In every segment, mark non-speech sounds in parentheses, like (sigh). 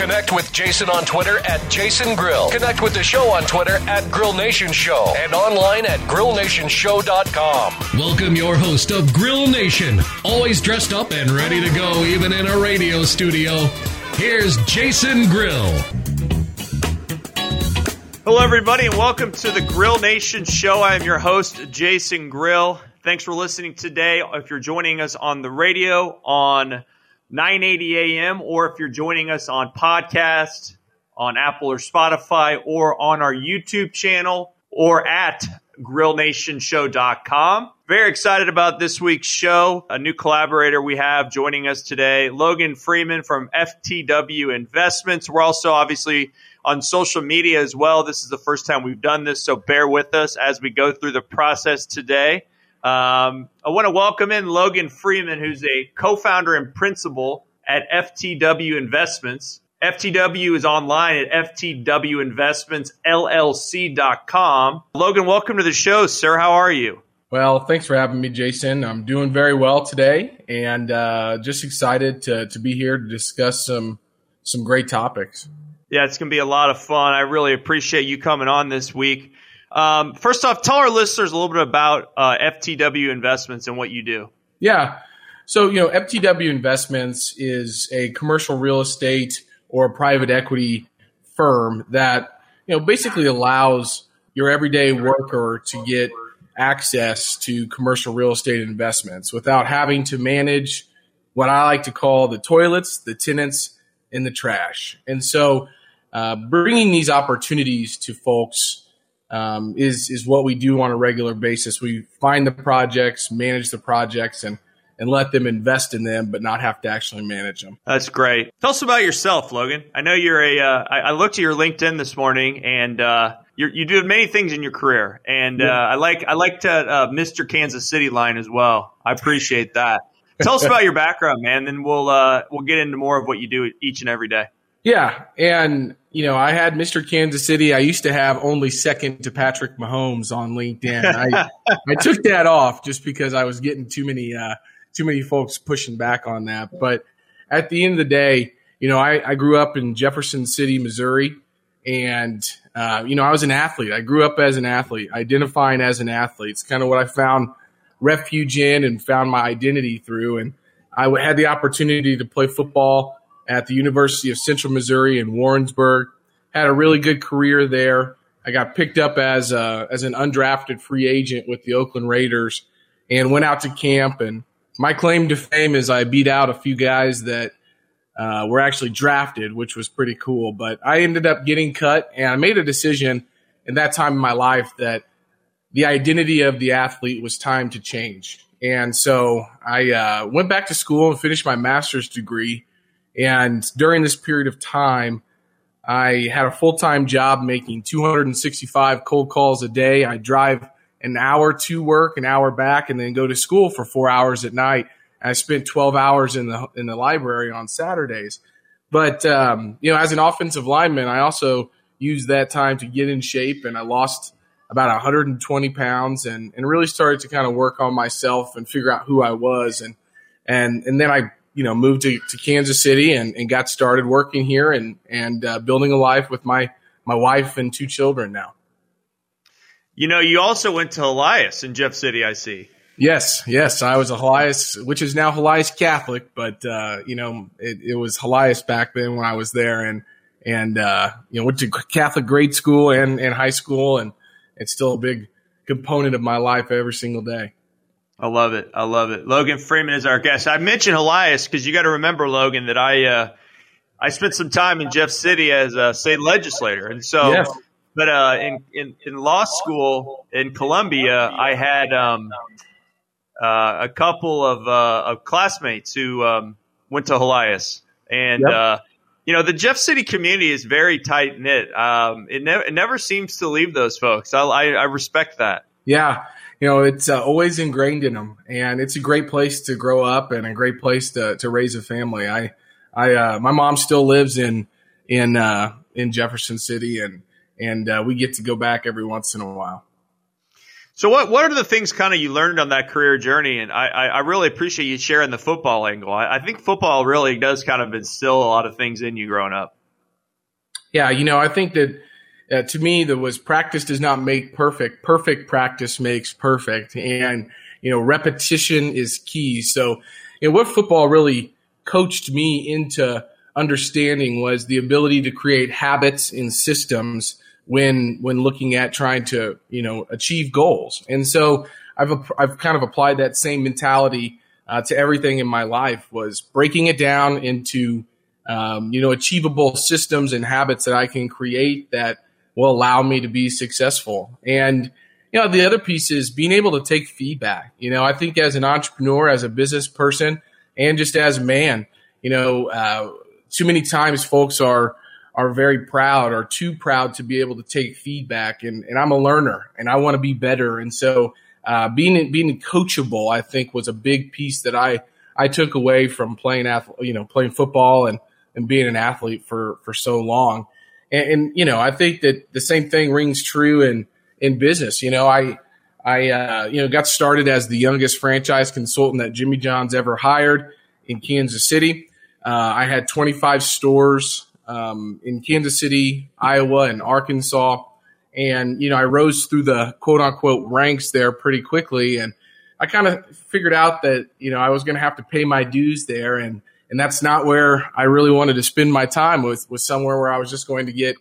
Connect with Jason on Twitter at Jason Grill. Connect with the show on Twitter at Grill Nation Show and online at grillnationshow.com. Welcome your host of Grill Nation, always dressed up and ready to go even in a radio studio. Here's Jason Grill. Hello, everybody, and welcome to the Grill Nation Show. I am your host, Jason Grill. Thanks for listening today. If you're joining us on the radio on 980 AM, or if you're joining us on podcast on Apple or Spotify, or on our YouTube channel, or at grillnationshow.com. Very excited about this week's show. A new collaborator we have joining us today, Logan Freeman from FTW Investments. We're also obviously on social media as well. This is the first time we've done this, so bear with us as we go through the process today. Um, I want to welcome in Logan Freeman, who's a co-founder and principal at FTW Investments. FTW is online at ftwinvestmentsllc.com. Logan, welcome to the show, sir. How are you? Well, thanks for having me, Jason. I'm doing very well today, and uh, just excited to to be here to discuss some some great topics. Yeah, it's going to be a lot of fun. I really appreciate you coming on this week. Um, first off, tell our listeners a little bit about uh, FTW Investments and what you do. Yeah. So, you know, FTW Investments is a commercial real estate or private equity firm that, you know, basically allows your everyday worker to get access to commercial real estate investments without having to manage what I like to call the toilets, the tenants, and the trash. And so, uh, bringing these opportunities to folks um, is is what we do on a regular basis. We find the projects, manage the projects, and and let them invest in them, but not have to actually manage them. That's great. Tell us about yourself, Logan. I know you're a. Uh, I, I looked at your LinkedIn this morning, and uh, you're, you do many things in your career, and uh, I like I like to uh, Mr. Kansas City line as well. I appreciate that. Tell us about your background, man. Then we'll uh, we'll get into more of what you do each and every day. Yeah, and you know, I had Mr. Kansas City. I used to have only second to Patrick Mahomes on LinkedIn. I I took that off just because I was getting too many uh, too many folks pushing back on that. But at the end of the day, you know, I, I grew up in Jefferson City, Missouri, and uh, you know, I was an athlete. I grew up as an athlete, identifying as an athlete. It's kind of what I found refuge in and found my identity through. And I had the opportunity to play football at the University of Central Missouri in Warrensburg. Had a really good career there. I got picked up as a, as an undrafted free agent with the Oakland Raiders and went out to camp. And my claim to fame is I beat out a few guys that uh, were actually drafted, which was pretty cool. But I ended up getting cut, and I made a decision in that time in my life that the identity of the athlete was time to change. And so I uh, went back to school and finished my master's degree and during this period of time, I had a full time job making 265 cold calls a day. I drive an hour to work, an hour back, and then go to school for four hours at night. I spent 12 hours in the in the library on Saturdays. But um, you know, as an offensive lineman, I also used that time to get in shape, and I lost about 120 pounds, and and really started to kind of work on myself and figure out who I was, and and and then I you know, moved to, to Kansas City and, and got started working here and, and uh, building a life with my, my wife and two children now. You know, you also went to Helias in Jeff City, I see. Yes, yes, I was a Helias, which is now Helias Catholic, but uh, you know, it, it, was Helias back then when I was there, and and uh, you know, went to Catholic grade school and, and high school, and it's still a big component of my life every single day. I love it. I love it. Logan Freeman is our guest. I mentioned Helias because you got to remember, Logan, that I uh, I spent some time in Jeff City as a state legislator, and so. Yes. But uh, in, in in law school in Columbia, I had um, uh, a couple of, uh, of classmates who um, went to Helias, and yep. Uh, you know, the Jeff City community is very tight knit. Um, it, ne- it never seems to leave those folks. I, I, I respect that. Yeah. You know, it's uh, always ingrained in them, and it's a great place to grow up and a great place to, to raise a family. I, I, uh, my mom still lives in in uh, in Jefferson City, and and uh, we get to go back every once in a while. So what what are the things kind of you learned on that career journey? And I, I, I really appreciate you sharing the football angle. I, I, think football really does kind of instill a lot of things in you growing up. Yeah, you know, I think that uh, to me that was practice does not make perfect. Perfect practice makes perfect, and you know, repetition is key. So, you know, what football really coached me into understanding was the ability to create habits and systems when when looking at trying to you know achieve goals. And so I've I've kind of applied that same mentality uh, to everything in my life. Was breaking it down into um, you know achievable systems and habits that I can create that will allow me to be successful. And you know the other piece is being able to take feedback. You know I think as an entrepreneur, as a business person, and just as a man, you know uh, too many times folks are are very proud or too proud to be able to take feedback. And, and I'm a learner and I want to be better. And so uh, being being coachable, I think, was a big piece that I I took away from playing you know, playing football and and being an athlete for for so long. And, and you know, I think that the same thing rings true in in business. You know, I I uh, you know got started as the youngest franchise consultant that Jimmy John's ever hired in Kansas City. Uh, I had 25 stores um, in Kansas City, Iowa, and Arkansas. And, you know, I rose through the quote unquote ranks there pretty quickly. And I kind of figured out that, you know, I was going to have to pay my dues there. And, and that's not where I really wanted to spend my time with, with somewhere where I was just going to get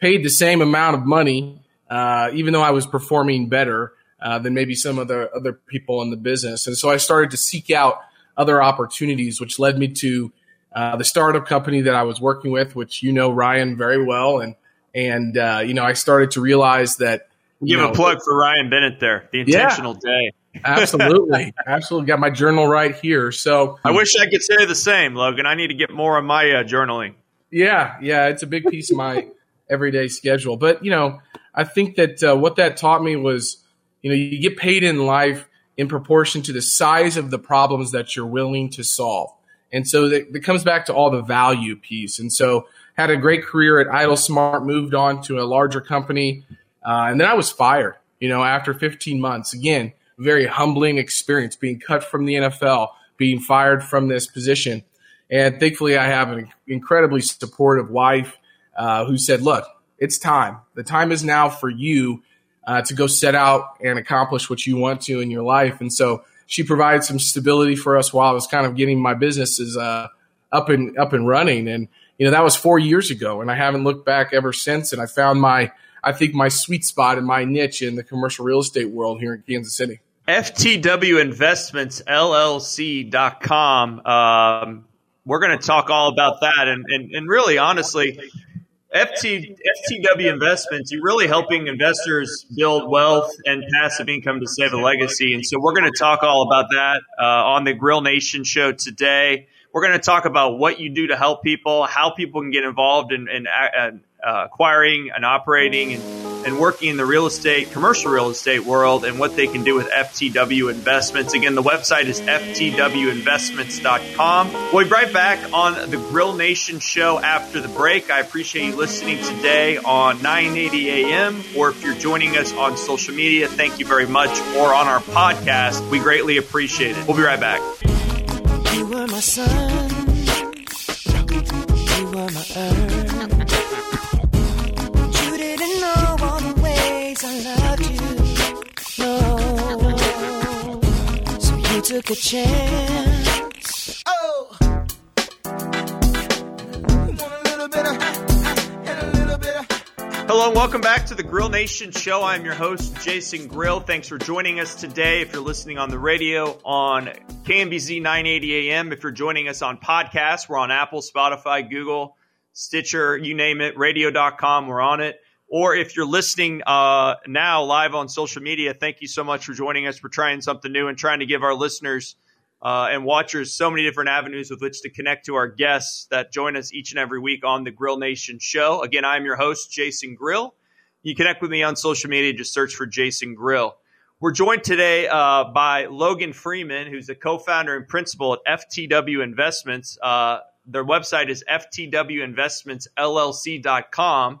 paid the same amount of money, uh, even though I was performing better uh, than maybe some of the other people in the business. And so I started to seek out other opportunities, which led me to uh, the startup company that I was working with, which you know Ryan very well, and and uh, you know I started to realize that. Give know, a plug for Ryan Bennett there. The intentional yeah, day. Absolutely, (laughs) absolutely. Got my journal right here. So I wish I could say the same, Logan. I need to get more of my uh, journaling. Yeah, yeah, it's a big piece of my (laughs) everyday schedule. But you know, I think that uh, what that taught me was, you know, you get paid in life in proportion to the size of the problems that you're willing to solve. And so it, comes back to all the value piece. And so had a great career at Idle Smart, moved on to a larger company, uh, and then I was fired. You know, after 15 months, again, very humbling experience, being cut from the NFL, being fired from this position. And thankfully, I have an incredibly supportive wife uh, who said, "Look, it's time. The time is now for you uh, to go set out and accomplish what you want to in your life." And so she provided some stability for us while I was kind of getting my businesses uh, up and up and running. And you know that was four years ago, and I haven't looked back ever since. And I found my I think my sweet spot and my niche in the commercial real estate world here in Kansas City. FTW Investments LLC.com. Um, we're going to talk all about that. And, and, and really, honestly, FT, FTW Investments, you're really helping investors build wealth and passive income to save a legacy. And so we're going to talk all about that uh, on the Grill Nation show today. We're going to talk about what you do to help people, how people can get involved and, in uh, uh, acquiring and operating and, and working in the real estate, commercial real estate world, and what they can do with FTW Investments. Again, the website is ftwinvestments.com. We'll be right back on the Grill Nation show after the break. I appreciate you listening today on 980 AM, or if you're joining us on social media, thank you very much, or on our podcast. We greatly appreciate it. We'll be right back. You were my sun, you were my earth. You took a chance. Oh. Hello and welcome back to the Grill Nation show. I'm your host, Jason Grill. Thanks for joining us today. If you're listening on the radio on KMBZ 980 AM, if you're joining us on podcasts, we're on Apple, Spotify, Google, Stitcher, you name it, radio.com, we're on it or if you're listening uh, now live on social media, thank you so much for joining us. We're trying something new and trying to give our listeners uh, and watchers so many different avenues with which to connect to our guests that join us each and every week on the Grill Nation show. Again, I'm your host, Jason Grill. You connect with me on social media, just search for Jason Grill. We're joined today uh, by Logan Freeman, who's the co founder and principal at FTW Investments. Uh, their website is ftwinvestmentsllc.com.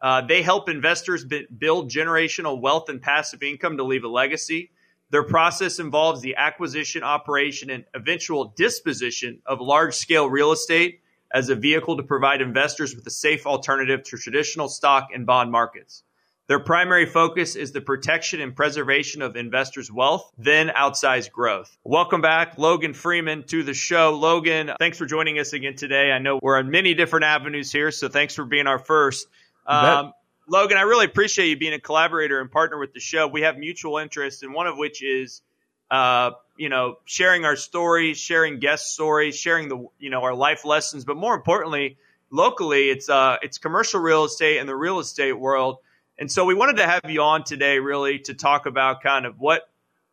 Uh, they help investors build generational wealth and passive income to leave a legacy. Their process involves the acquisition, operation, and eventual disposition of large scale real estate as a vehicle to provide investors with a safe alternative to traditional stock and bond markets. Their primary focus is the protection and preservation of investors' wealth, then outsized growth. Welcome back, Logan Freeman, to the show. Logan, thanks for joining us again today. I know we're on many different avenues here, so thanks for being our first. Um, Logan, I really appreciate you being a collaborator and partner with the show. We have mutual interests, and one of which is, uh, you know, sharing our stories, sharing guest stories, sharing the, you know, our life lessons. But more importantly, locally, it's uh, it's commercial real estate and the real estate world. And so we wanted to have you on today, really, to talk about kind of what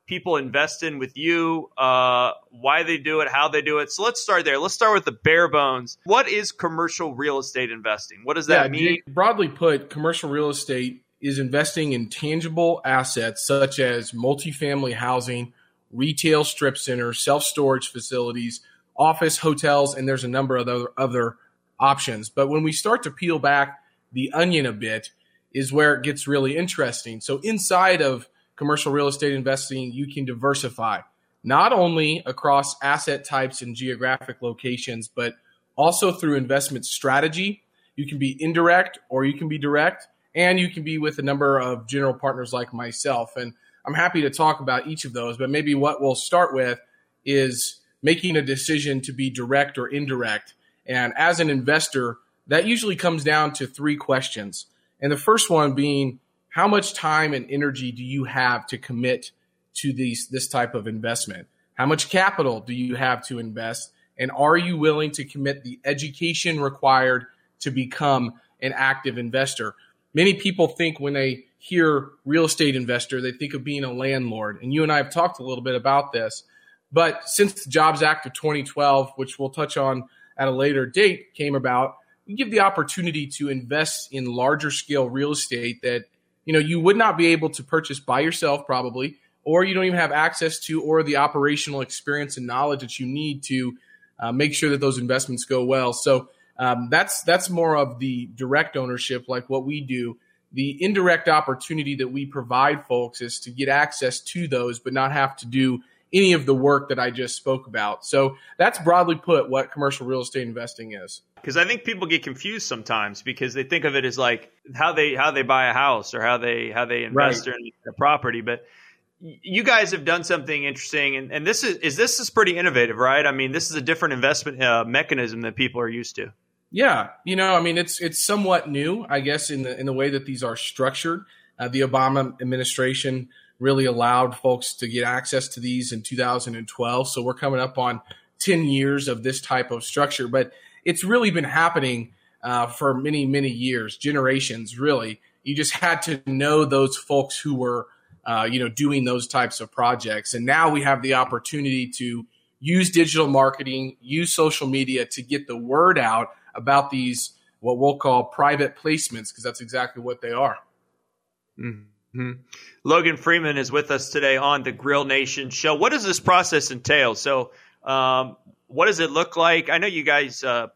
people invest in with you, uh, why they do it, how they do it. So let's start there. Let's start with the bare bones. What is commercial real estate investing? What does that yeah, mean? Broadly put, commercial real estate is investing in tangible assets such as multifamily housing, retail strip centers, self storage facilities, office, hotels, and there's a number of other, other options. But when we start to peel back the onion a bit, is where it gets really interesting. So inside of commercial real estate investing, you can diversify not only across asset types and geographic locations, but also through investment strategy. You can be indirect or you can be direct, and you can be with a number of general partners like myself. And I'm happy to talk about each of those, but maybe what we'll start with is making a decision to be direct or indirect. And as an investor, that usually comes down to three questions. And the first one being, how much time and energy do you have to commit to these this type of investment? How much capital do you have to invest? And are you willing to commit the education required to become an active investor? Many people think when they hear real estate investor, they think of being a landlord. And you and I have talked a little bit about this. But since the Jobs Act of 2012, which we'll touch on at a later date, came about, you give the opportunity to invest in larger scale real estate that you know you would not be able to purchase by yourself probably or you don't even have access to or the operational experience and knowledge that you need to uh, make sure that those investments go well so um, that's that's more of the direct ownership like what we do the indirect opportunity that we provide folks is to get access to those but not have to do any of the work that I just spoke about. So that's broadly put what commercial real estate investing is. Because I think people get confused sometimes because they think of it as like how they how they buy a house or how they how they invest right. in a property, but you guys have done something interesting, and, and this is is this is pretty innovative, right? I mean, this is a different investment uh, mechanism that people are used to. Yeah, you know, I mean, it's it's somewhat new, I guess, in the in the way that these are structured. Uh, the Obama administration really allowed folks to get access to these in 2012. So we're coming up on 10 years of this type of structure, but it's really been happening uh, for many, many years, generations, really. You just had to know those folks who were, uh, you know, doing those types of projects. And now we have the opportunity to use digital marketing, use social media to get the word out about these, what we'll call private placements, because that's exactly what they are. Mm-hmm. Logan Freeman is with us today on the Grill Nation show. What does this process entail? So, um, what does it look like? I know you guys. Uh,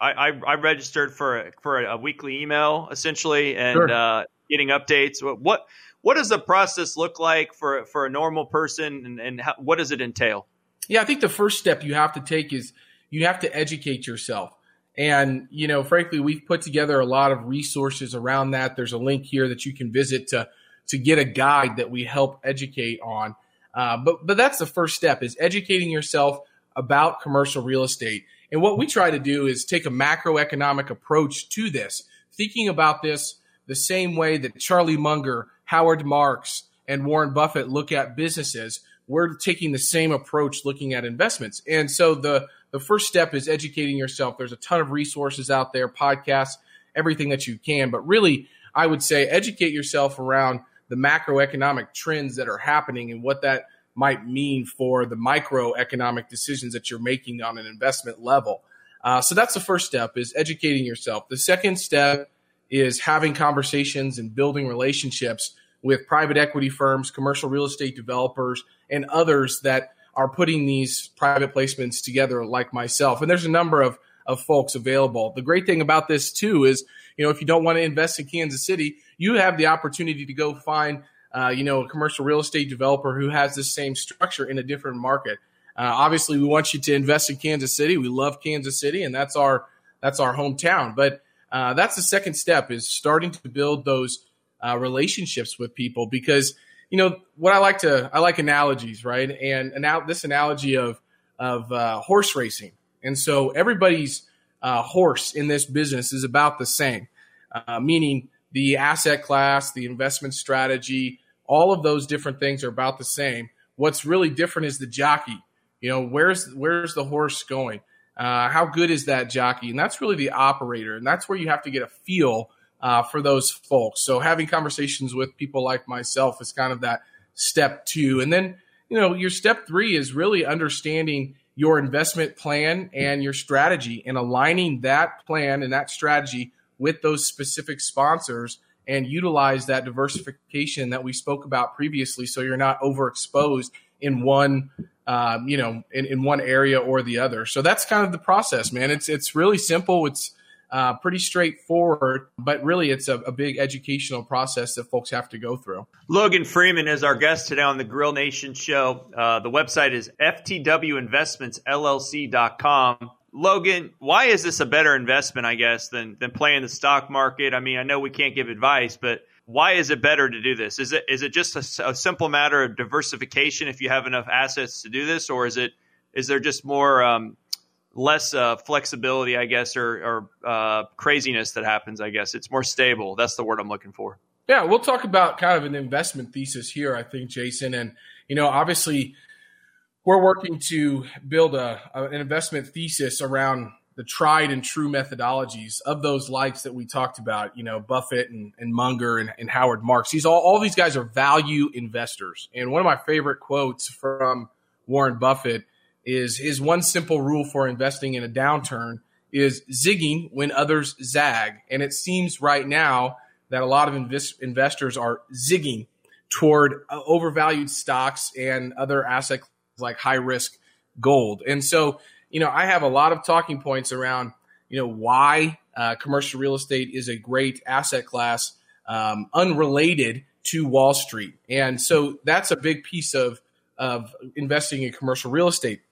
I, I, I, registered for a, for a, weekly email essentially and sure. uh, getting updates. What, what what does the process look like for for a normal person, and, and how, what does it entail? Yeah, I think the first step you have to take is you have to educate yourself. And, you know, frankly, we've put together a lot of resources around that. There's a link here that you can visit to to get a guide that we help educate on. Uh, but but that's the first step is educating yourself about commercial real estate. And what we try to do is take a macroeconomic approach to this, thinking about this the same way that Charlie Munger, Howard Marks, and Warren Buffett look at businesses. We're taking the same approach looking at investments. And so the the first step is educating yourself. There's a ton of resources out there, podcasts, everything that you can, but really I would say educate yourself around the macroeconomic trends that are happening and what that might mean for the microeconomic decisions that you're making on an investment level. Uh, so that's the first step is educating yourself. The second step is having conversations and building relationships with private equity firms, commercial real estate developers, and others that are putting these private placements together like myself. And there's a number of, of folks available. The great thing about this too is, you know, if you don't want to invest in Kansas City, you have the opportunity to go find, uh, you know, a commercial real estate developer who has the same structure in a different market. Uh, obviously, we want you to invest in Kansas City. We love Kansas City, and that's our that's our hometown. But uh, that's the second step is starting to build those uh, relationships with people because you know what I like to I like analogies, right? And now this analogy of of uh, horse racing, and so everybody's uh, horse in this business is about the same, meaning the asset class, the investment strategy, all of those different things are about the same. What's really different is the jockey. You know, where's where's the horse going? Uh, how good is that jockey? And that's really the operator, and that's where you have to get a feel uh, for those folks. So having conversations with people like myself is kind of that step two. And then, you know, your step three is really understanding your investment plan and your strategy and aligning that plan and that strategy with those specific sponsors and utilize that diversification that we spoke about previously so you're not overexposed in one um, you know in, in one area or the other so that's kind of the process man it's it's really simple it's uh, pretty straightforward, but really it's a, a, big educational process that folks have to go through. Logan Freeman is our guest today on the Grill Nation show. Uh, the website is ftwinvestmentsllc.com. Logan, why is this a better investment, I guess, than, than playing the stock market? I mean, I know we can't give advice, but why is it better to do this? Is it is it just a, a simple matter of diversification if you have enough assets to do this, or is it is there just more um, less uh, flexibility, I guess, or, or uh, craziness that happens. I guess it's more stable. That's the word I'm looking for. Yeah, we'll talk about kind of an investment thesis here. I think, Jason, and you know, obviously, we're working to build a, a an investment thesis around the tried and true methodologies of those likes that we talked about, you know, Buffett and, and Munger and, and Howard Marks. These all, all these guys are value investors. And one of my favorite quotes from Warren Buffett is his one simple rule for investing in a downturn is zigging when others zag. And it seems right now that a lot of invest- investors are zigging toward uh, overvalued stocks and other assets like high risk gold. And so, you know, I have a lot of talking points around, you know, why uh, commercial real estate is a great asset class, um, unrelated to Wall Street. And so that's a big piece of, of investing in commercial real estate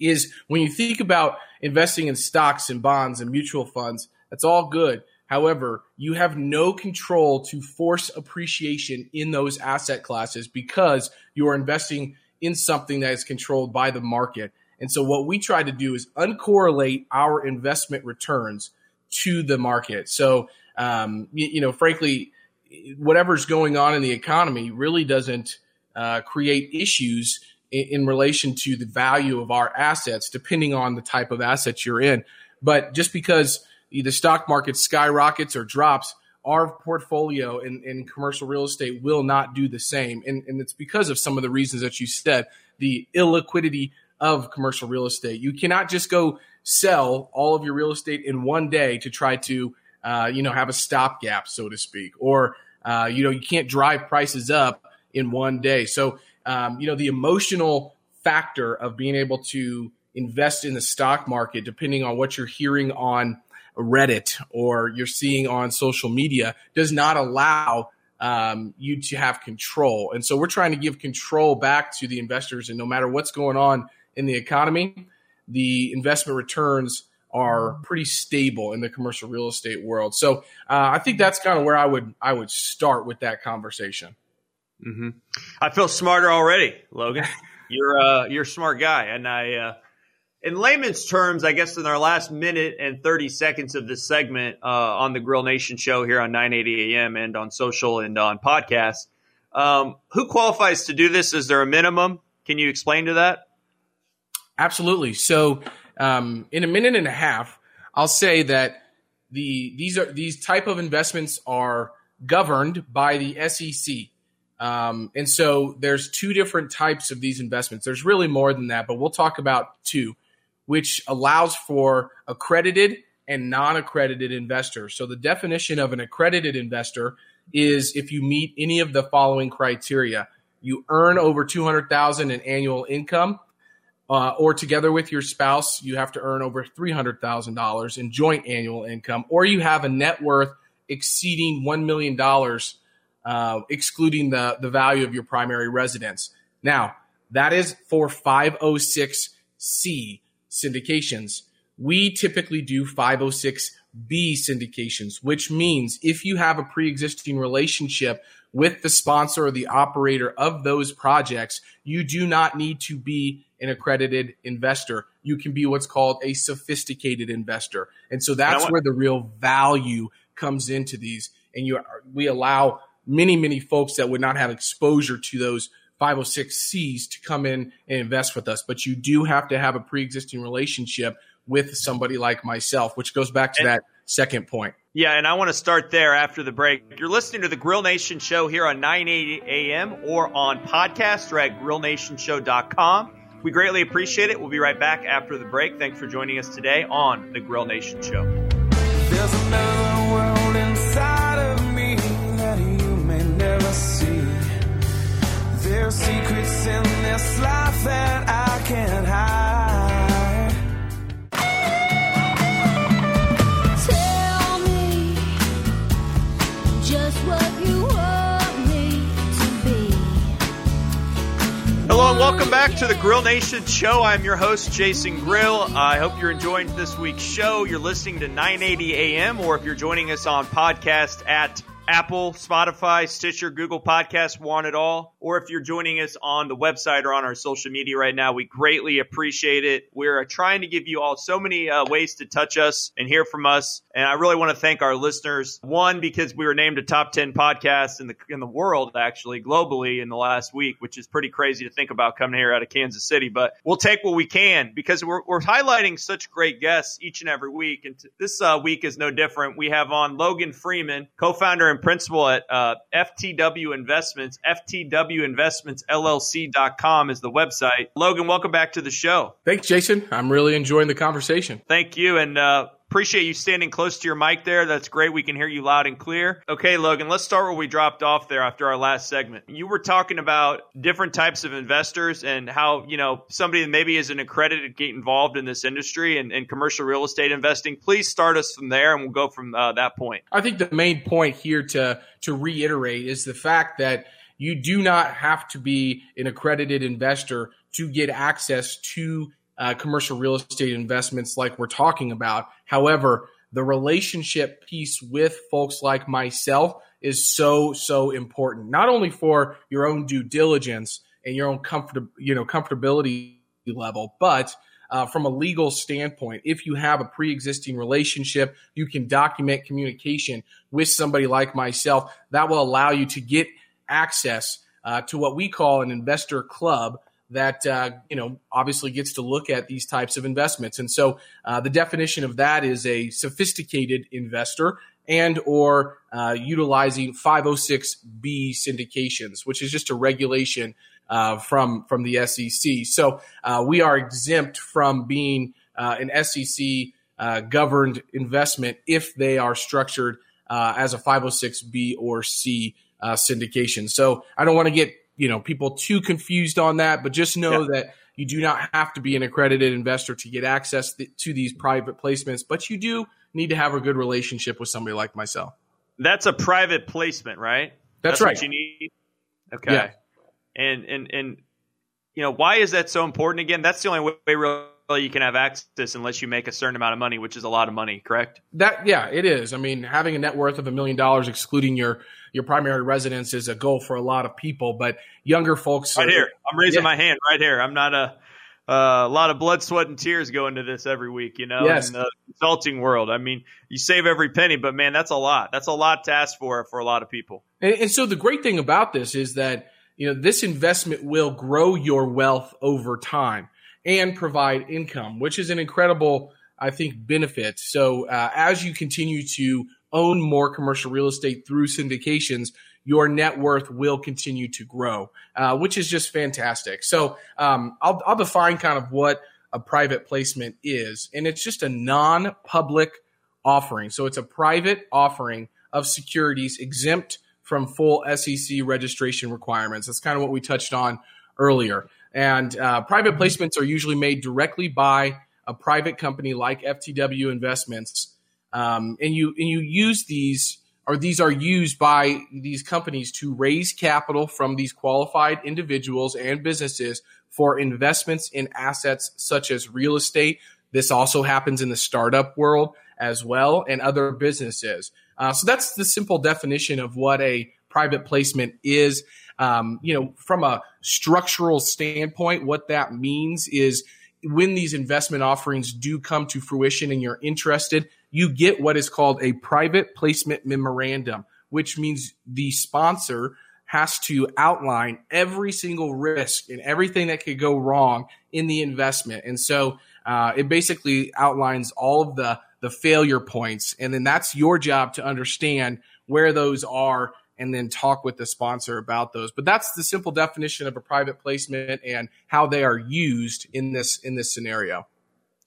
is when you think about investing in stocks and bonds and mutual funds, that's all good. However, you have no control to force appreciation in those asset classes because you are investing in something that is controlled by the market. And so, what we try to do is uncorrelate our investment returns to the market. So, um, you, you, know, frankly, whatever's going on in the economy really doesn't uh, create issues in, in relation to the value of our assets, depending on the type of assets you're in. But just because the stock market skyrockets or drops, our portfolio in, in commercial real estate will not do the same. And, and it's because of some of the reasons that you said, the illiquidity of commercial real estate. You cannot just go sell all of your real estate in one day to try to, uh, you know, have a stopgap, so to speak, or, uh, you know, you can't drive prices up in one day. So um, you know, the emotional factor of being able to invest in the stock market, depending on what you're hearing on Reddit or you're seeing on social media, does not allow um, you to have control. And so we're trying to give control back to the investors. And no matter what's going on in the economy, the investment returns are pretty stable in the commercial real estate world. So uh, I think that's kind of where I would I would start with that conversation. Mm-hmm. I feel smarter already, Logan. (laughs) You're uh, you're a smart guy, and I, uh, in layman's terms, I guess in our last minute and thirty seconds of this segment uh, on the Grill Nation show here on 980 AM and on social and on podcasts, um, who qualifies to do this? Is there a minimum? Can you explain to that? Absolutely. So, um, in a minute and a half, I'll say that the these are these type of investments are governed by the SEC Um, and so there's two different types of these investments. There's really more than that, but we'll talk about two, which allows for accredited and non-accredited investors. So the definition of an accredited investor is if you meet any of the following criteria. You earn over 200,000 in annual income uh, or together with your spouse, you have to earn over $300,000 in joint annual income, or you have a net worth exceeding $1 million, uh, excluding the, the value of your primary residence. Now, that is for 506C syndications. We typically do 506B syndications, which means if you have a pre existing relationship with the sponsor or the operator of those projects, you do not need to be an accredited investor. You can be what's called a sophisticated investor. And so that's where the real value comes into these. And you, we allow many, many folks that would not have exposure to those 506Cs to come in and invest with us. But you do have to have a pre existing relationship with somebody like myself, which goes back to that second point. Yeah, and I want to start there after the break. You're listening to the Grill Nation Show here on 980 AM or on podcast or at grillnationshow.com. We greatly appreciate it. We'll be right back after the break. Thanks for joining us today on the Grill Nation Show. Life that I can't hide. Hello and welcome back to the Grill Nation show. I'm your host, Jason Grill. I hope you're enjoying this week's show. You're listening to 980 AM, or if you're joining us on podcast at Apple, Spotify, Stitcher, Google Podcasts, want it all. Or if you're joining us on the website or on our social media right now, we greatly appreciate it. We're trying to give you all so many uh, ways to touch us and hear from us. And I really want to thank our listeners. One, because we were named a top 10 podcast in the, in the world, actually, globally in the last week, which is pretty crazy to think about coming here out of Kansas City. But we'll take what we can because we're, we're highlighting such great guests each and every week. And t- this uh, week is no different. We have on Logan Freeman, co founder and principal at uh, FTW Investments. FTW Investments LLC.com is the website. Logan, welcome back to the show. Thanks, Jason. I'm really enjoying the conversation. Thank you. And uh, Appreciate you standing close to your mic there. That's great. We can hear you loud and clear. Okay, Logan, let's start where we dropped off there after our last segment. You were talking about different types of investors and how, you know, somebody that maybe isn't accredited get involved in this industry and, and commercial real estate investing. Please start us from there and we'll go from uh, that point. I think the main point here to, to reiterate is the fact that you do not have to be an accredited investor to get access to uh, commercial real estate investments like we're talking about. However, the relationship piece with folks like myself is so so important not only for your own due diligence and your own comfort you know comfortability level but uh, from a legal standpoint if you have a pre-existing relationship you can document communication with somebody like myself that will allow you to get access uh, to what we call an investor club that uh, you know obviously gets to look at these types of investments. And so uh, the definition of that is a sophisticated investor and or uh, utilizing 506b syndications, which is just a regulation uh, from from the SEC. So uh, we are exempt from being uh, an SEC governed investment if they are structured as a 506b or c syndication. So I don't want to get you know people too confused on that, but just know yeah. that you do not have to be an accredited investor to get access to these private placements, but you do need to have a good relationship with somebody like myself. That's a private placement, right? That's, That's right. What you need. Okay. Yeah. And and and you know why is that so important? Again, that's the only way really you can have access unless you make a certain amount of money, which is a lot of money, correct? That yeah, it is. I mean, having a net worth of a million dollars, excluding your your primary residence, is a goal for a lot of people. But younger folks, right are, here, I'm raising yeah. my hand right here. I'm not a uh, a lot of blood, sweat, and tears go into this every week, you know, yes. in the consulting world. I mean, you save every penny, but man, that's a lot. That's a lot to ask for for a lot of people. And, and so the great thing about this is that you know this investment will grow your wealth over time and provide income, which is an incredible, I think, benefit. So uh, as you continue to own more commercial real estate through syndications, your net worth will continue to grow, uh, which is just fantastic. So um, I'll, I'll define kind of what a private placement is, and it's just a non public offering. So it's a private offering of securities exempt from full SEC registration requirements. That's kind of what we touched on earlier. And uh, private placements are usually made directly by a private company like FTW Investments, um, and you and you use these or these are used by these companies to raise capital from these qualified individuals and businesses for investments in assets such as real estate. This also happens in the startup world as well and other businesses. Uh, so that's the simple definition of what a private placement is. Um, you know, from a structural standpoint, what that means is when these investment offerings do come to fruition and you're interested, you get what is called a private placement memorandum, which means the sponsor has to outline every single risk and everything that could go wrong in the investment. And so uh, it basically outlines all of the the failure points, and then that's your job to understand where those are and then talk with the sponsor about those. But that's the simple definition of a private placement and how they are used in this in this scenario.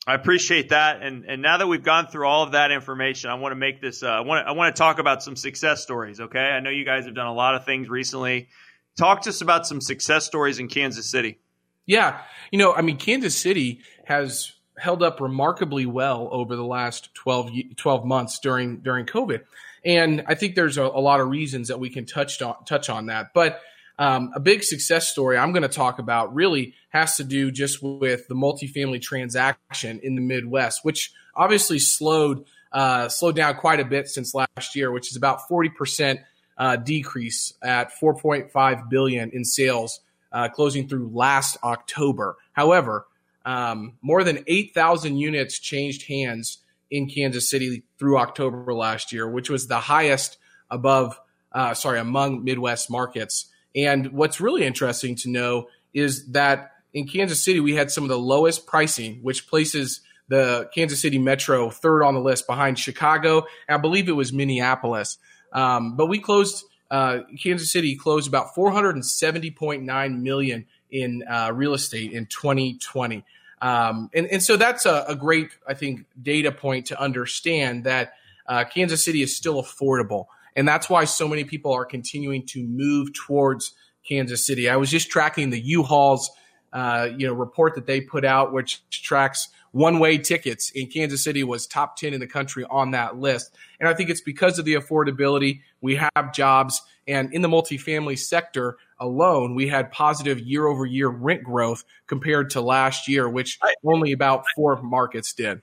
I appreciate that, and and now that we've gone through all of that information, I want to make this. Uh, I want to, I want to talk about some success stories. Okay, I know you guys have done a lot of things recently. Talk to us about some success stories in Kansas City. Yeah, you know, I mean, Kansas City has held up remarkably well over the last 12, 12 months during during COVID. And I think there's a, a, lot of reasons that we can touch on touch on that. But um, a big success story I'm going to talk about really has to do just with the multifamily transaction in the Midwest, which obviously slowed uh, slowed down quite a bit since last year, which is about 40 percent uh, decrease at 4.5 billion in sales uh, closing through last October. However, um, more than 8,000 units changed hands in Kansas City through October last year, which was the highest above, uh, sorry, among Midwest markets. And what's really interesting to know is that in Kansas City, we had some of the lowest pricing, which places the Kansas City Metro third on the list behind Chicago. I believe it was Minneapolis. Um, but we closed, uh, Kansas City closed about 470.9 million in uh, real estate in 2020. Um, and, and so that's a, a, great, I think, data point to understand that uh, Kansas City is still affordable. And that's why so many people are continuing to move towards Kansas City. I was just tracking the U-Haul's uh, you know report that they put out, which tracks one-way tickets in Kansas City was top 10 in the country on that list. And I think it's because of the affordability. We have jobs, and in the multifamily sector, alone, we had positive year over year rent growth compared to last year, which only about four markets did.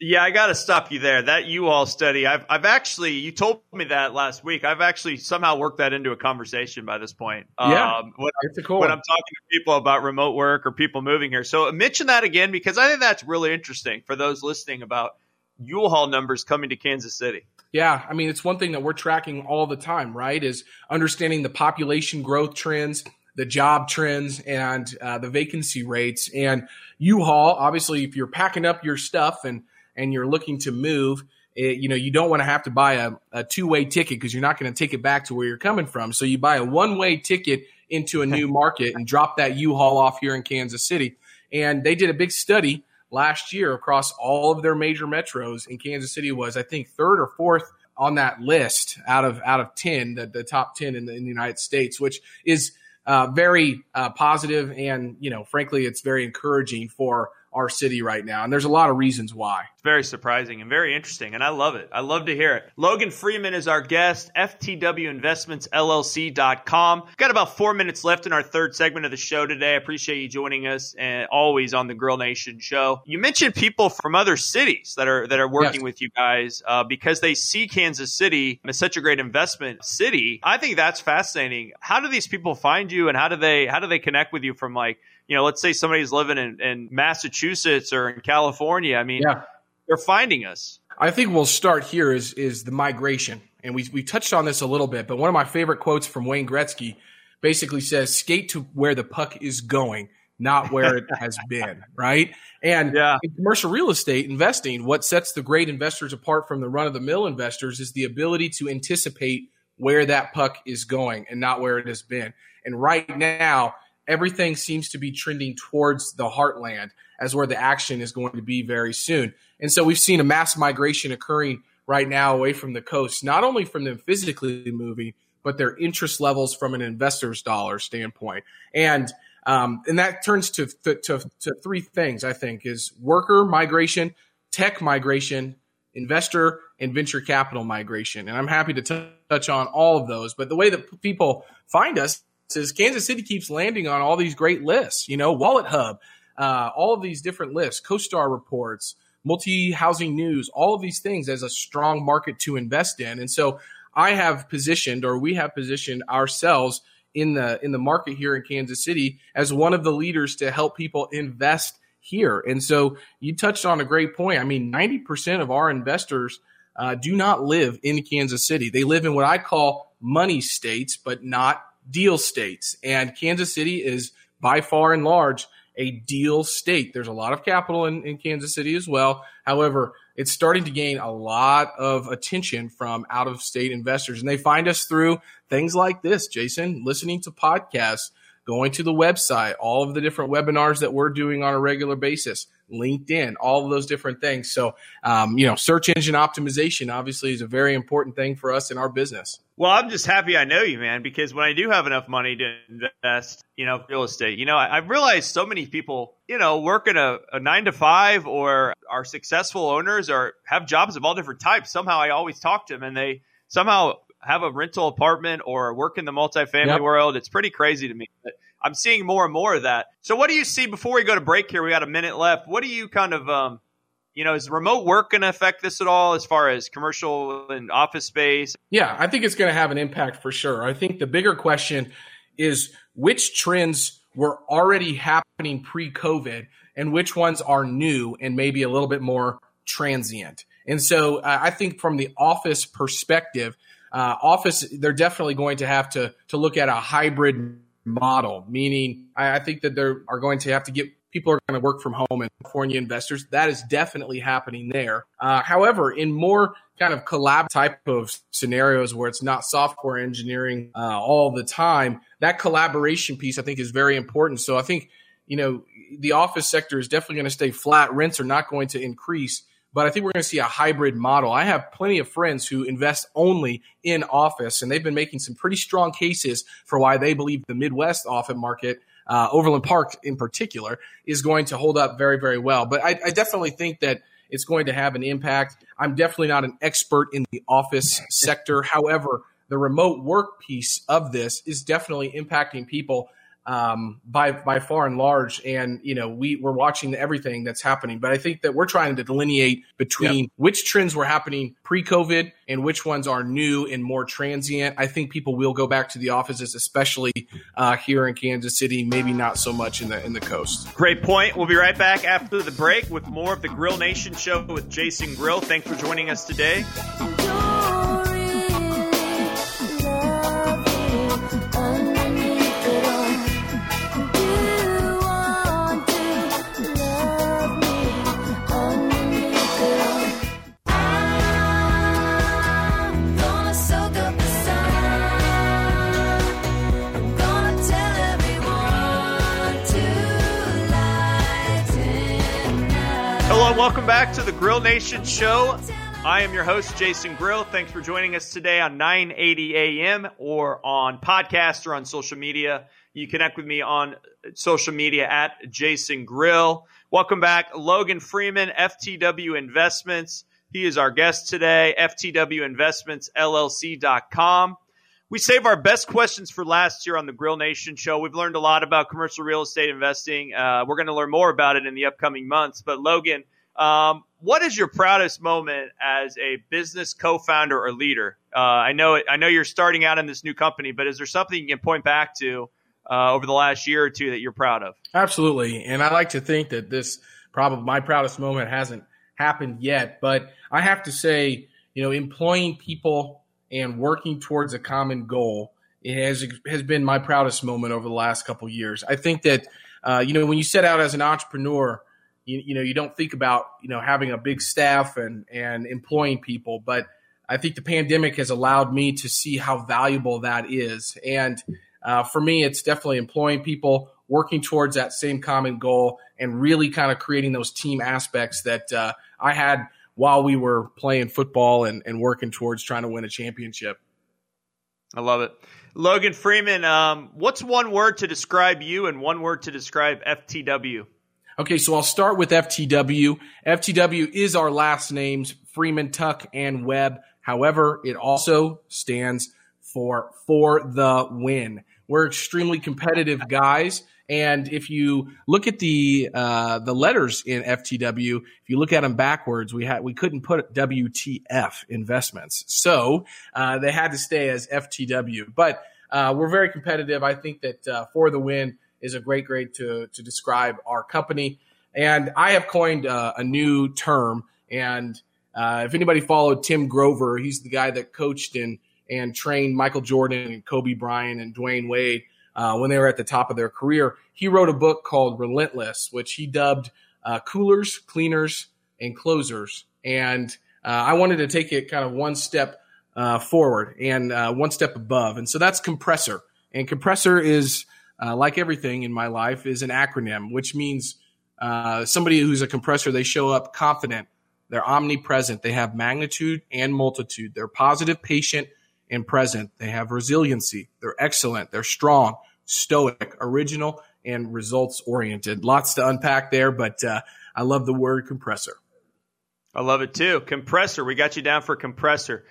Yeah, I got to stop you there. That U-Haul study, I've, I've actually, you told me that last week. I've actually somehow worked that into a conversation by this point. Yeah, um, when, it's a cool when one. I'm talking to people about remote work or people moving here. So mention that again because I think that's really interesting for those listening about U-Haul numbers coming to Kansas City. Yeah, I mean, it's one thing that we're tracking all the time, right? Is understanding the population growth trends, the job trends, and uh, the vacancy rates. And U-Haul, obviously, if you're packing up your stuff and and you're looking to move, it, you know, you don't want to have to buy a, a two way ticket because you're not going to take it back to where you're coming from. So you buy a one way ticket into a (laughs) new market and drop that U-Haul off here in Kansas City. And they did a big study last year across all of their major metros, in Kansas City was, I think, third or fourth on that list out of out of ten, the, the top ten in the, in the United States, which is uh, very uh, positive, and you know, frankly, it's very encouraging for our city right now. And there's a lot of reasons why. It's very surprising and very interesting. And I love it. I love to hear it. Logan Freeman is our guest, FTWinvestmentsLLC.com. Got about four minutes left in our third segment of the show today. I appreciate you joining us and always on the Grill Nation show. You mentioned people from other cities that are, that are working Yes. with you guys uh, because they see Kansas City as such a great investment city. I think that's fascinating. How do these people find you and how do they, how do they connect with you from like, you know, let's say somebody's living in, in Massachusetts or in California. I mean, Yeah. they're finding us. I think we'll start here is is the migration, and we we touched on this a little bit, but one of my favorite quotes from Wayne Gretzky basically says, "Skate to where the puck is going, not where it (laughs) has been, right? And Yeah. in commercial real estate investing, what sets the great investors apart from the run of the mill investors is the ability to anticipate where that puck is going and not where it has been. And right now, everything seems to be trending towards the heartland as where the action is going to be very soon. And so we've seen a mass migration occurring right now away from the coast, not only from them physically moving, but their interest levels from an investor's dollar standpoint. And um, and that turns to, to, to, to three things, I think, is worker migration, tech migration, investor and venture capital migration. And I'm happy to t- touch on all of those. But the way that people find us is Kansas City keeps landing on all these great lists, you know, Wallet Hub, uh, all of these different lists, CoStar reports, multi housing news, all of these things as a strong market to invest in. And so I have positioned, or we have positioned ourselves in the in the market here in Kansas City as one of the leaders to help people invest here. And so you touched on a great point. I mean, 90% of our investors uh, do not live in Kansas City. They live in what I call money states, but not deal states. And Kansas City is by far and large a deal state. There's a lot of capital in, in Kansas City as well. However, it's starting to gain a lot of attention from out of state investors. And they find us through things like this, Jason, listening to podcasts, going to the website, all of the different webinars that we're doing on a regular basis, LinkedIn, all of those different things. So, um, you know, search engine optimization obviously is a very important thing for us in our business. Well, I'm just happy I know you, man, because when I do have enough money to invest, you know, real estate, you know, I, I've realized so many people, you know, work in a, a nine to five or are successful owners or have jobs of all different types. Somehow I always talk to them and they somehow have a rental apartment or work in the multifamily Yep. world. It's pretty crazy to me. But I'm seeing more and more of that. So what do you see before we go to break here? We got a minute left. What do you kind of, um, you know, is remote work going to affect this at all as far as commercial and office space? Yeah, I think it's going to have an impact for sure. I think the bigger question is which trends were already happening pre COVID and which ones are new and maybe a little bit more transient. And so uh, I think from the office perspective, uh, office, they're definitely going to have to, to look at a hybrid model, meaning I, I think that there are going to have to get people are going to work from home and California investors. That is definitely happening there. Uh, however, in more kind of collab type of scenarios where it's not software engineering uh, all the time, that collaboration piece I think is very important. So I think you know the office sector is definitely going to stay flat. Rents are not going to increase. But I think we're going to see a hybrid model. I have plenty of friends who invest only in office, and they've been making some pretty strong cases for why they believe the Midwest office market uh, Overland Park in particular, is going to hold up very, very well. But I, I definitely think that it's going to have an impact. I'm definitely not an expert in the office sector. However, the remote work piece of this is definitely impacting people um, by by far and large. And you know, we we're watching everything that's happening. But I think that we're trying to delineate between which trends were happening pre-COVID and which ones are new and more transient. I think people will go back to the offices, especially uh, here in Kansas City. Maybe not so much in the in the coast. Great point. We'll be right back after the break with more of the Grill Nation show with Jason Grill. Thanks for joining us today. And welcome back to the Grill Nation show. I am your host, Jason Grill. Thanks for joining us today on 980 AM or on podcast or on social media. You connect with me on social media at Jason Grill. Welcome back, Logan Freeman, FTW Investments. He is our guest today, FTWinvestmentsLLC.com. We save our best questions for last year on the Grill Nation show. We've learned a lot about commercial real estate investing. Uh, we're going to learn more about it in the upcoming months. But Logan, um, what is your proudest moment as a business co-founder or leader? Uh, I know I know you're starting out in this new company, but is there something you can point back to uh, over the last year or two that you're proud of? Absolutely, and I like to think that this probably my proudest moment hasn't happened yet, but I have to say, you know, employing people and working towards a common goal has has been my proudest moment over the last couple years. I think that uh, you know, when you set out as an entrepreneur, you, you know, you don't think about, you know, having a big staff and, and employing people, but I think the pandemic has allowed me to see how valuable that is. And uh, for me, it's definitely employing people, working towards that same common goal, and really kind of creating those team aspects that uh, I had while we were playing football and, and working towards trying to win a championship. I love it. Logan Freeman, um, what's one word to describe you and one word to describe FTW? Okay, so I'll start with FTW. FTW is our last names, Freeman, Tuck, and Webb. However, it also stands for for the win. We're extremely competitive guys. And if you look at the uh, the letters in FTW, if you look at them backwards, we had we couldn't put WTF investments, so uh, they had to stay as FTW. But uh, we're very competitive. I think that uh, for the win is a great great to to describe our company. And I have coined uh, a new term. And uh, if anybody followed Tim Grover, he's the guy that coached and and trained Michael Jordan and Kobe Bryant and Dwyane Wade uh, when they were at the top of their career. He wrote a book called Relentless, which he dubbed uh, Coolers, Cleaners, and Closers. And uh, I wanted to take it kind of one step uh, forward and one step above. And so that's compressor. And compressor is, uh, like everything in my life, is an acronym, which means somebody who's a compressor, they show up confident. They're omnipresent. They have magnitude and multitude. They're positive, patient, and present. They have resiliency. They're excellent. They're strong, stoic, original, and results oriented. Lots to unpack there, but uh, I love the word compressor. I love it too. Compressor. We got you down for compressor.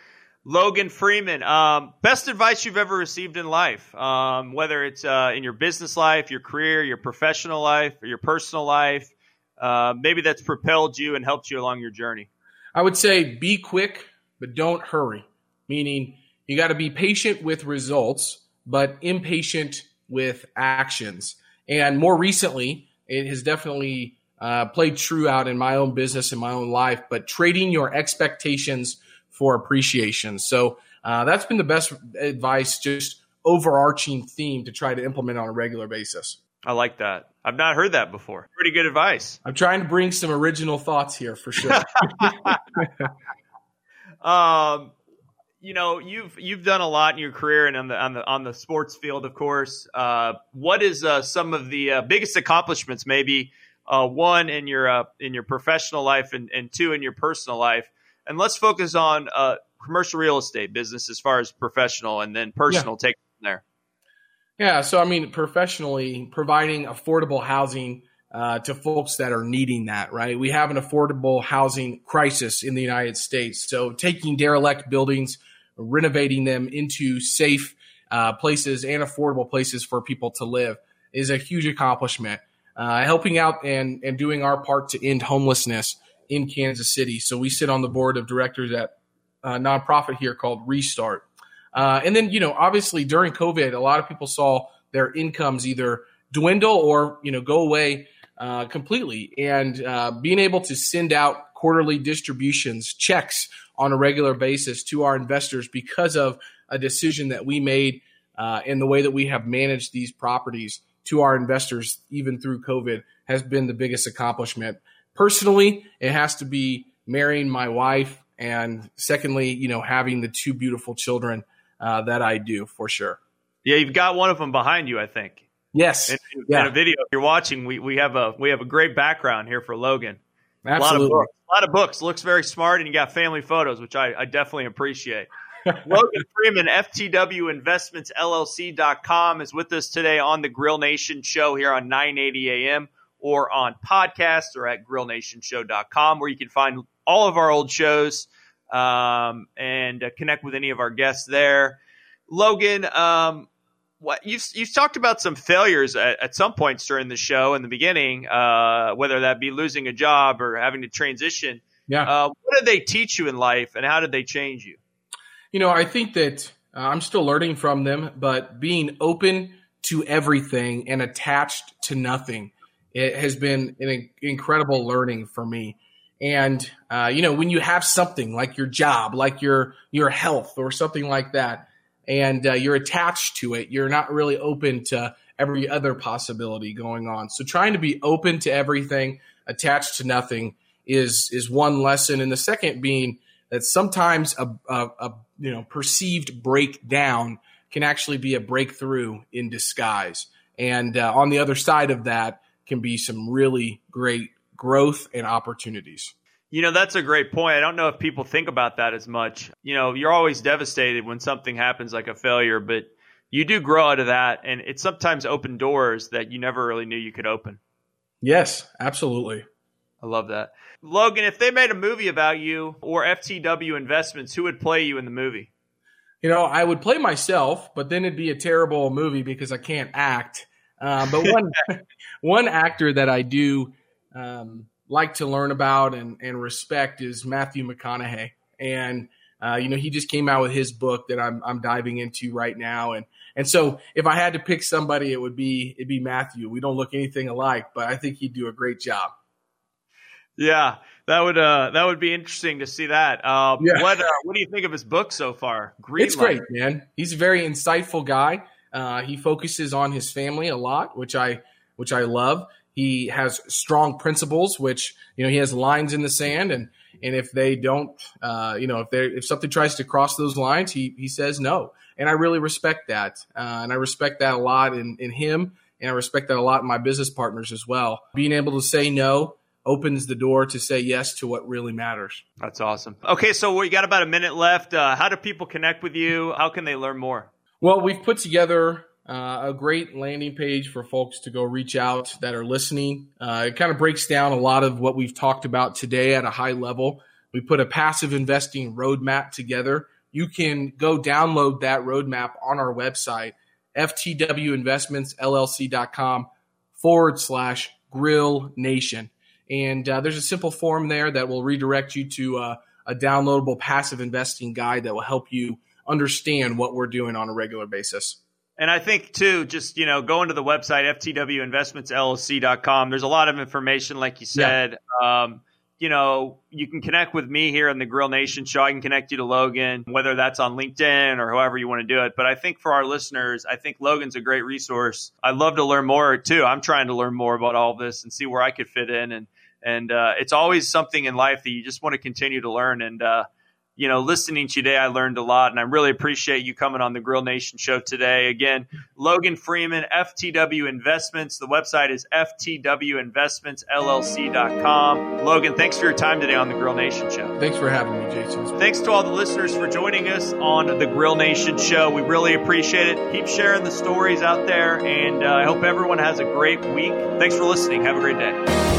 Logan Freeman, um, best advice you've ever received in life, um, whether it's uh, in your business life, your career, your professional life, or your personal life. Uh, maybe that's propelled you and helped you along your journey. I would say be quick, but don't hurry. Meaning, you got to be patient with results, but impatient with actions. And more recently, it has definitely uh, played true out in my own business and my own life, but trading your expectations for appreciation. So uh, that's been the best advice, just overarching theme to try to implement on a regular basis. I like that. I've not heard that before. Pretty good advice. I'm trying to bring some original thoughts here for sure. (laughs) um, you know you've you've done a lot in your career and on the on the on the sports field, of course. Uh, what is uh, some of the uh, biggest accomplishments, maybe uh, one in your uh, in your professional life and, and two in your personal life? And let's focus on uh, commercial real estate business as far as professional, and then personal. Yeah. Take from there. Yeah, so I mean, professionally, providing affordable housing. Uh, to folks that are needing that, right? We have an affordable housing crisis in the United States. So taking derelict buildings, renovating them into safe uh, places and affordable places for people to live is a huge accomplishment. Uh, helping out and, and doing our part to end homelessness in Kansas City. So we sit on the board of directors at a nonprofit here called Restart. Uh, and then, you know, obviously during COVID, a lot of people saw their incomes either dwindle or, you know, go away uh, completely. And uh, being able to send out quarterly distributions, checks on a regular basis to our investors because of a decision that we made uh, in the way that we have managed these properties to our investors, even through COVID, has been the biggest accomplishment. Personally, it has to be marrying my wife, and secondly, you know, having the two beautiful children uh, that I do for sure. Yeah, you've got one of them behind you, I think. Yes. In, in, yeah. a video you're watching, we, we have a we have a great background here for Logan. Absolutely. A lot of books. Lot of books. Looks very smart, and you got family photos, which I, I definitely appreciate. (laughs) Logan Freeman, FTW Investments LLC.com is with us today on the Grill Nation show here on 980 AM or on podcasts or at grillnationshow.com where you can find all of our old shows um, and uh, connect with any of our guests there. Logan, um, what you've you've talked about some failures at, at some points during the show in the beginning, uh, whether that be losing a job or having to transition. Yeah. Uh, what did they teach you in life, and how did they change you? You know, I think that uh, I'm still learning from them, but being open to everything and attached to nothing, it has been an incredible learning for me. And uh, you know, when you have something like your job, like your your health, or something like that and uh, you're attached to it. You're not really open to every other possibility going on. So trying to be open to everything, attached to nothing is is one lesson, and the second being that sometimes a, a, a you know perceived breakdown can actually be a breakthrough in disguise. And uh, on the other side of that can be some really great growth and opportunities. You know, that's a great point. I don't know if people think about that as much. You know, you're always devastated when something happens like a failure, but you do grow out of that. And it sometimes open doors that you never really knew you could open. Yes, absolutely. I love that. Logan, if they made a movie about you or FTW Investments, who would play you in the movie? You know, I would play myself, but then it'd be a terrible movie because I can't act. Uh, but one (laughs) one actor that I do um, like to learn about and, and respect is Matthew McConaughey. And, uh, you know, he just came out with his book that I'm, I'm diving into right now. And, and so if I had to pick somebody, it would be, it'd be Matthew. We don't look anything alike, but I think he'd do a great job. Yeah, that would uh that would be interesting to see that. Um, yeah. What uh, what do you think of his book so far? Green it's great, man. He's a very insightful guy. Uh, he focuses on his family a lot, which I which I love. He has strong principles, which you know he has lines in the sand, and and if they don't, uh, you know, if they if something tries to cross those lines, he he says no, and I really respect that, uh, and I respect that a lot in in him, and I respect that a lot in my business partners as well. Being able to say no opens the door to say yes to what really matters. That's awesome. Okay, so we got about a minute left. Uh, how do people connect with you? How can they learn more? Well, we've put together uh, a great landing page for folks to go reach out that are listening. Uh, it kind of breaks down a lot of what we've talked about today at a high level. We put a passive investing roadmap together. You can go download that roadmap on our website, ftwinvestmentsllc.com forward slash grill nation. And uh, there's a simple form there that will redirect you to uh, a downloadable passive investing guide that will help you understand what we're doing on a regular basis. And I think too, just you know, going to the website ftwinvestmentsllc.com. There's a lot of information, like you said. Yeah. Um, you know, you can connect with me here in the Grill Nation show. I can connect you to Logan, whether that's on LinkedIn or however you want to do it. But I think for our listeners, I think Logan's a great resource. I'd love to learn more too. I'm trying to learn more about all this and see where I could fit in. And and uh, it's always something in life that you just want to continue to learn. And uh, you know, listening today, I learned a lot, and I really appreciate you coming on the Grill Nation show today. Again, Logan Freeman, FTW Investments. The website is ftwinvestmentsllc.com. Logan, thanks for your time today on the Grill Nation show. Thanks for having me, Jason. Thanks to all the listeners for joining us on the Grill Nation show. We really appreciate it. Keep sharing the stories out there, and uh, I hope everyone has a great week. Thanks for listening. Have a great day.